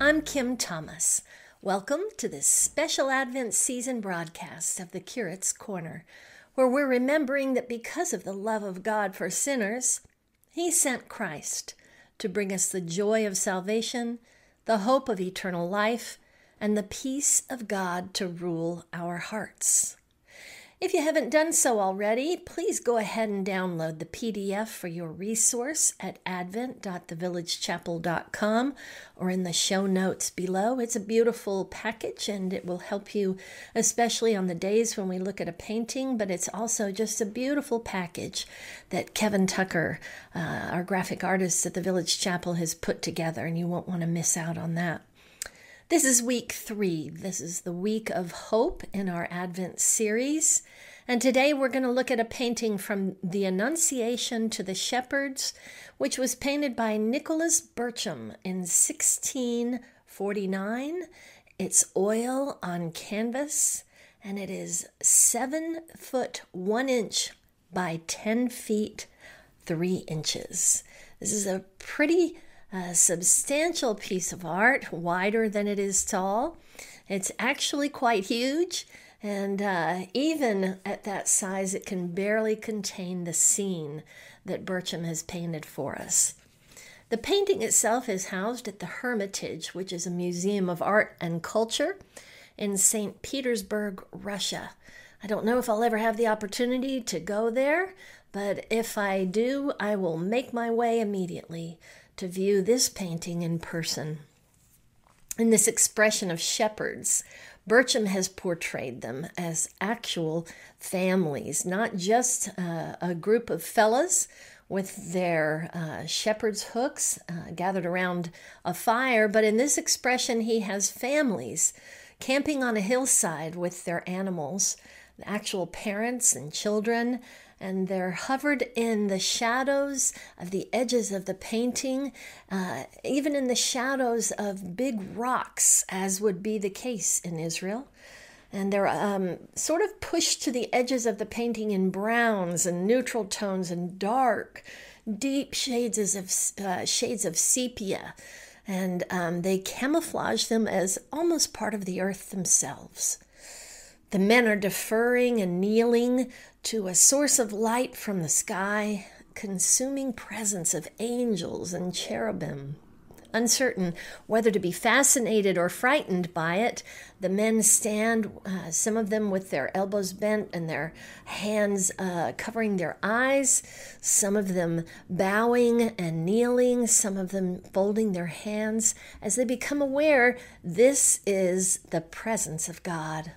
I'm Kim Thomas. Welcome to this special Advent season broadcast of the Curate's Corner, where we're remembering that because of the love of God for sinners, He sent Christ to bring us the joy of salvation, the hope of eternal life, and the peace of God to rule our hearts. If you haven't done so already, please go ahead and download the PDF for your resource at advent.thevillagechapel.com or in the show notes below. It's a beautiful package and it will help you, especially on the days when we look at a painting, but it's also just a beautiful package that Kevin Tucker, uh, our graphic artist at the Village Chapel, has put together, and you won't want to miss out on that. This is week three. This is the week of hope in our Advent series. And today we're going to look at a painting from The Annunciation to the Shepherds, which was painted by Nicholas Berchem in 1649. It's oil on canvas, and it is seven foot one inch by 10 feet three inches. This is a pretty a substantial piece of art, wider than it is tall. It's actually quite huge, and uh, even at that size, it can barely contain the scene that Berchem has painted for us. The painting itself is housed at the Hermitage, which is a museum of art and culture in St. Petersburg, Russia. I don't know if I'll ever have the opportunity to go there, but if I do, I will make my way immediately to view this painting in person. In this expression of shepherds, Berchem has portrayed them as actual families, not just uh, a group of fellas with their uh, shepherd's hooks uh, gathered around a fire, but in this expression, he has families camping on a hillside with their animals, actual parents and children, and they're hovered in the shadows of the edges of the painting, uh, even in the shadows of big rocks, as would be the case in Israel. And they're um, sort of pushed to the edges of the painting in browns and neutral tones and dark, deep shades of uh, shades of sepia, and um, they camouflage them as almost part of the earth themselves. The men are deferring and kneeling to a source of light from the sky, consuming presence of angels and cherubim. Uncertain whether to be fascinated or frightened by it, the men stand, uh, some of them with their elbows bent and their hands uh, covering their eyes, some of them bowing and kneeling, some of them folding their hands as they become aware this is the presence of God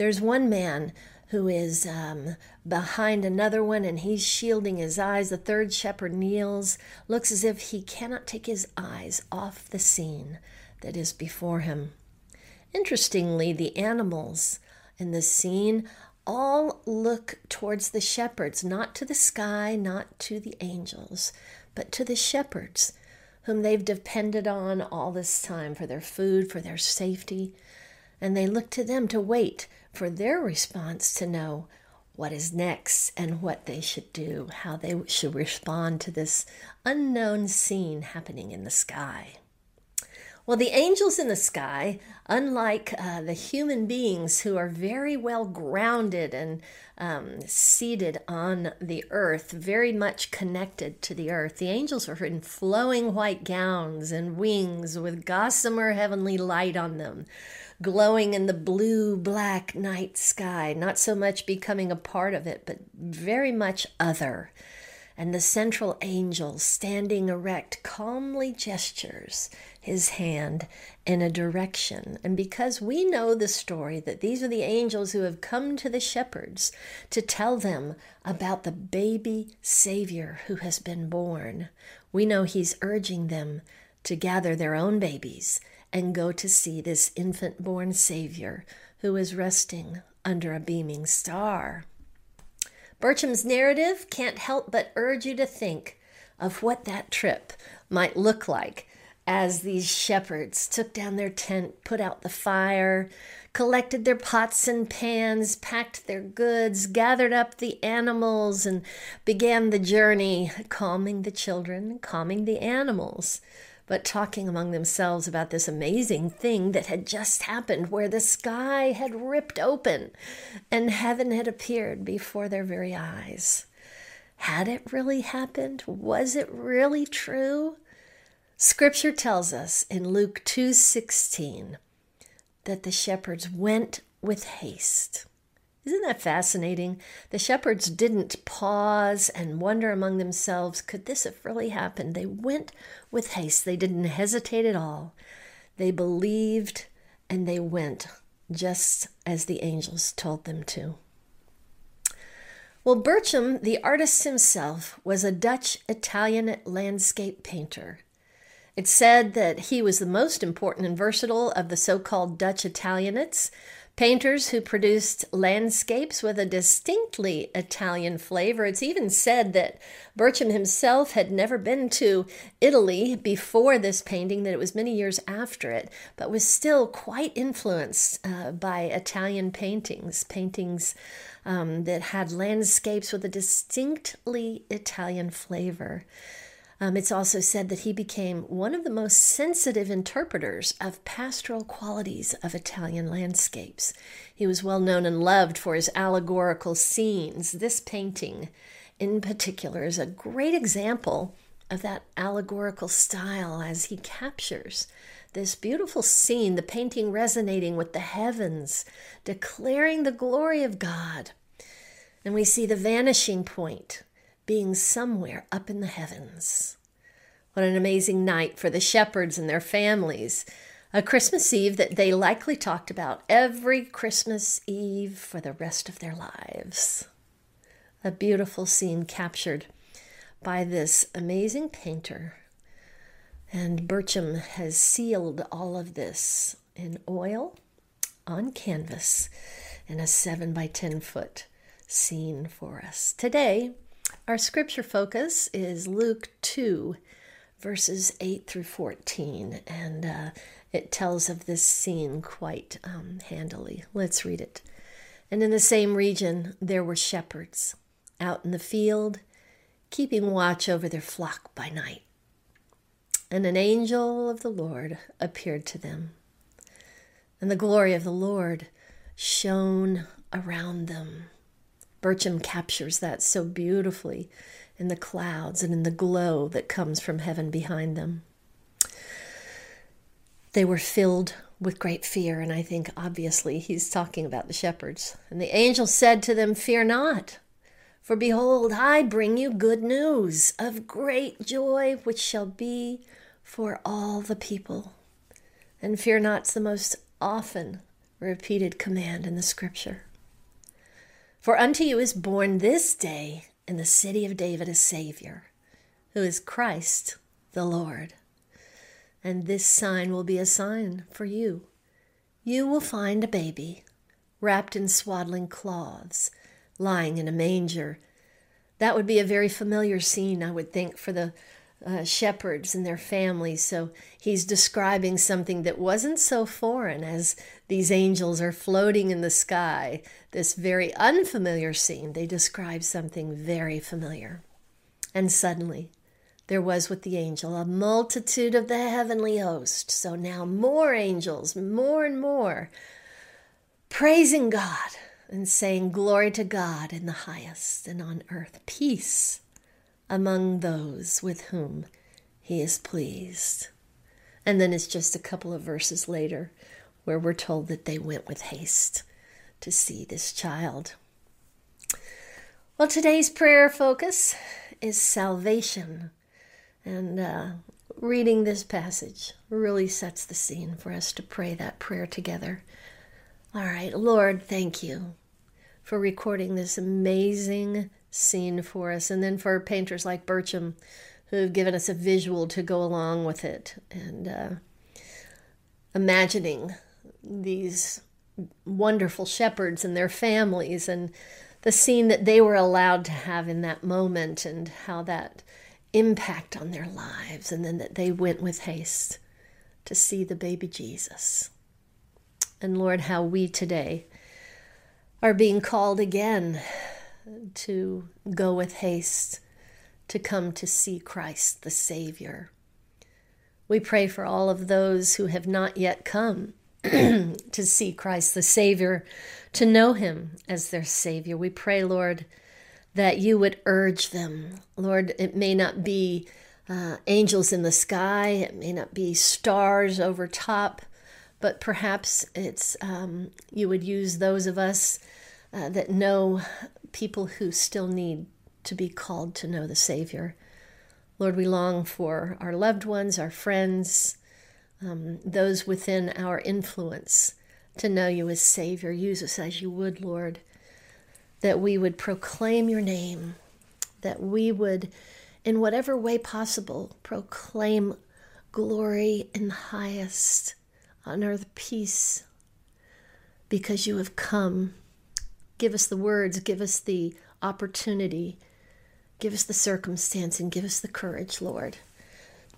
there's one man who is um, behind another one and he's shielding his eyes. The third shepherd kneels, looks as if he cannot take his eyes off the scene that is before him. Interestingly, the animals in the scene all look towards the shepherds, not to the sky, not to the angels, but to the shepherds whom they've depended on all this time for their food, for their safety. And they look to them to wait for their response to know what is next and what they should do, how they should respond to this unknown scene happening in the sky. Well, the angels in the sky, unlike uh, the human beings who are very well grounded and um, seated on the earth, very much connected to the earth, the angels are in flowing white gowns and wings with gossamer heavenly light on them glowing in the blue black night sky, not so much becoming a part of it, but very much other. And the central angel, standing erect, calmly gestures his hand in a direction. And because we know the story that these are the angels who have come to the shepherds to tell them about the baby Savior who has been born, we know he's urging them to gather their own babies and go to see this infant born Savior who is resting under a beaming star. Berchem's narrative can't help but urge you to think of what that trip might look like as these shepherds took down their tent, put out the fire, collected their pots and pans, packed their goods, gathered up the animals, and began the journey, calming the children, calming the animals but talking among themselves about this amazing thing that had just happened, where the sky had ripped open and heaven had appeared before their very eyes. Had it really happened? Was it really true? Scripture tells us in Luke 2:16 that the shepherds went with haste. Isn't that fascinating? The shepherds didn't pause and wonder among themselves, could this have really happened? They went with haste. They didn't hesitate at all. They believed and they went just as the angels told them to. Well, Berchem, the artist himself, was a Dutch Italian landscape painter. It's said that he was the most important and versatile of the so called Dutch Italianates, painters who produced landscapes with a distinctly Italian flavor. It's even said that Berchem himself had never been to Italy before this painting, that it was many years after it, but was still quite influenced uh, by Italian paintings, paintings um, that had landscapes with a distinctly Italian flavor. Um, it's also said that he became one of the most sensitive interpreters of pastoral qualities of Italian landscapes. He was well known and loved for his allegorical scenes. This painting, in particular, is a great example of that allegorical style as he captures this beautiful scene, the painting resonating with the heavens, declaring the glory of God. And we see the vanishing point being somewhere up in the heavens. What an amazing night for the shepherds and their families. A Christmas Eve that they likely talked about every Christmas Eve for the rest of their lives. A beautiful scene captured by this amazing painter. And Berchem has sealed all of this in oil on canvas in a 7 by 10 foot scene for us. Today, our scripture focus is Luke 2, verses 8 through 14, and uh, it tells of this scene quite um, handily. Let's read it. And in the same region there were shepherds out in the field, keeping watch over their flock by night. And an angel of the Lord appeared to them, and the glory of the Lord shone around them Berchem captures that so beautifully in the clouds and in the glow that comes from heaven behind them. They were filled with great fear, and I think obviously he's talking about the shepherds. And the angel said to them, Fear not, for behold, I bring you good news of great joy, which shall be for all the people. And fear not's the most often repeated command in the scripture. For unto you is born this day in the city of David a Savior, who is Christ the Lord. And this sign will be a sign for you. You will find a baby wrapped in swaddling cloths, lying in a manger. That would be a very familiar scene, I would think, for the uh, shepherds and their families. So he's describing something that wasn't so foreign as these angels are floating in the sky. This very unfamiliar scene, they describe something very familiar. And suddenly, there was with the angel a multitude of the heavenly host. So now more angels, more and more, praising God and saying, Glory to God in the highest, and on earth peace among those with whom he is pleased. And then it's just a couple of verses later where we're told that they went with haste to see this child. Well, today's prayer focus is salvation. And uh, reading this passage really sets the scene for us to pray that prayer together. All right, Lord, thank you for recording this amazing scene for us. And then for painters like Berchem, who have given us a visual to go along with it and uh, imagining these wonderful shepherds and their families and the scene that they were allowed to have in that moment and how that impact on their lives and then that they went with haste to see the baby Jesus. And Lord, how we today are being called again to go with haste to come to see Christ the Savior. We pray for all of those who have not yet come to see Christ the Savior, to know Him as their Savior. We pray, Lord, that you would urge them. Lord, it may not be uh, angels in the sky, it may not be stars over top, but perhaps it's um, you would use those of us uh, that know people who still need to be called to know the Savior. Lord, we long for our loved ones, our friends, um, those within our influence to know you as Savior. Use us as you would, Lord, that we would proclaim your name, that we would, in whatever way possible, proclaim glory in the highest, on earth peace, because you have come. Give us the words, give us the opportunity, give us the circumstance, and give us the courage, Lord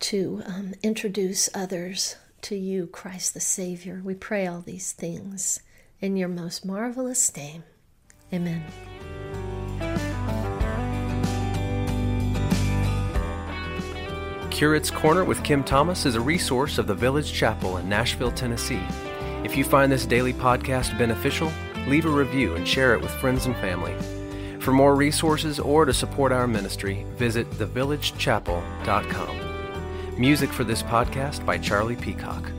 to um, introduce others to you, Christ the Savior. We pray all these things in your most marvelous name. Amen. Curate's Corner with Kim Thomas is a resource of the Village Chapel in Nashville, Tennessee. If you find this daily podcast beneficial, leave a review and share it with friends and family. For more resources or to support our ministry, visit thevillagechapel.com. Music for this podcast by Charlie Peacock.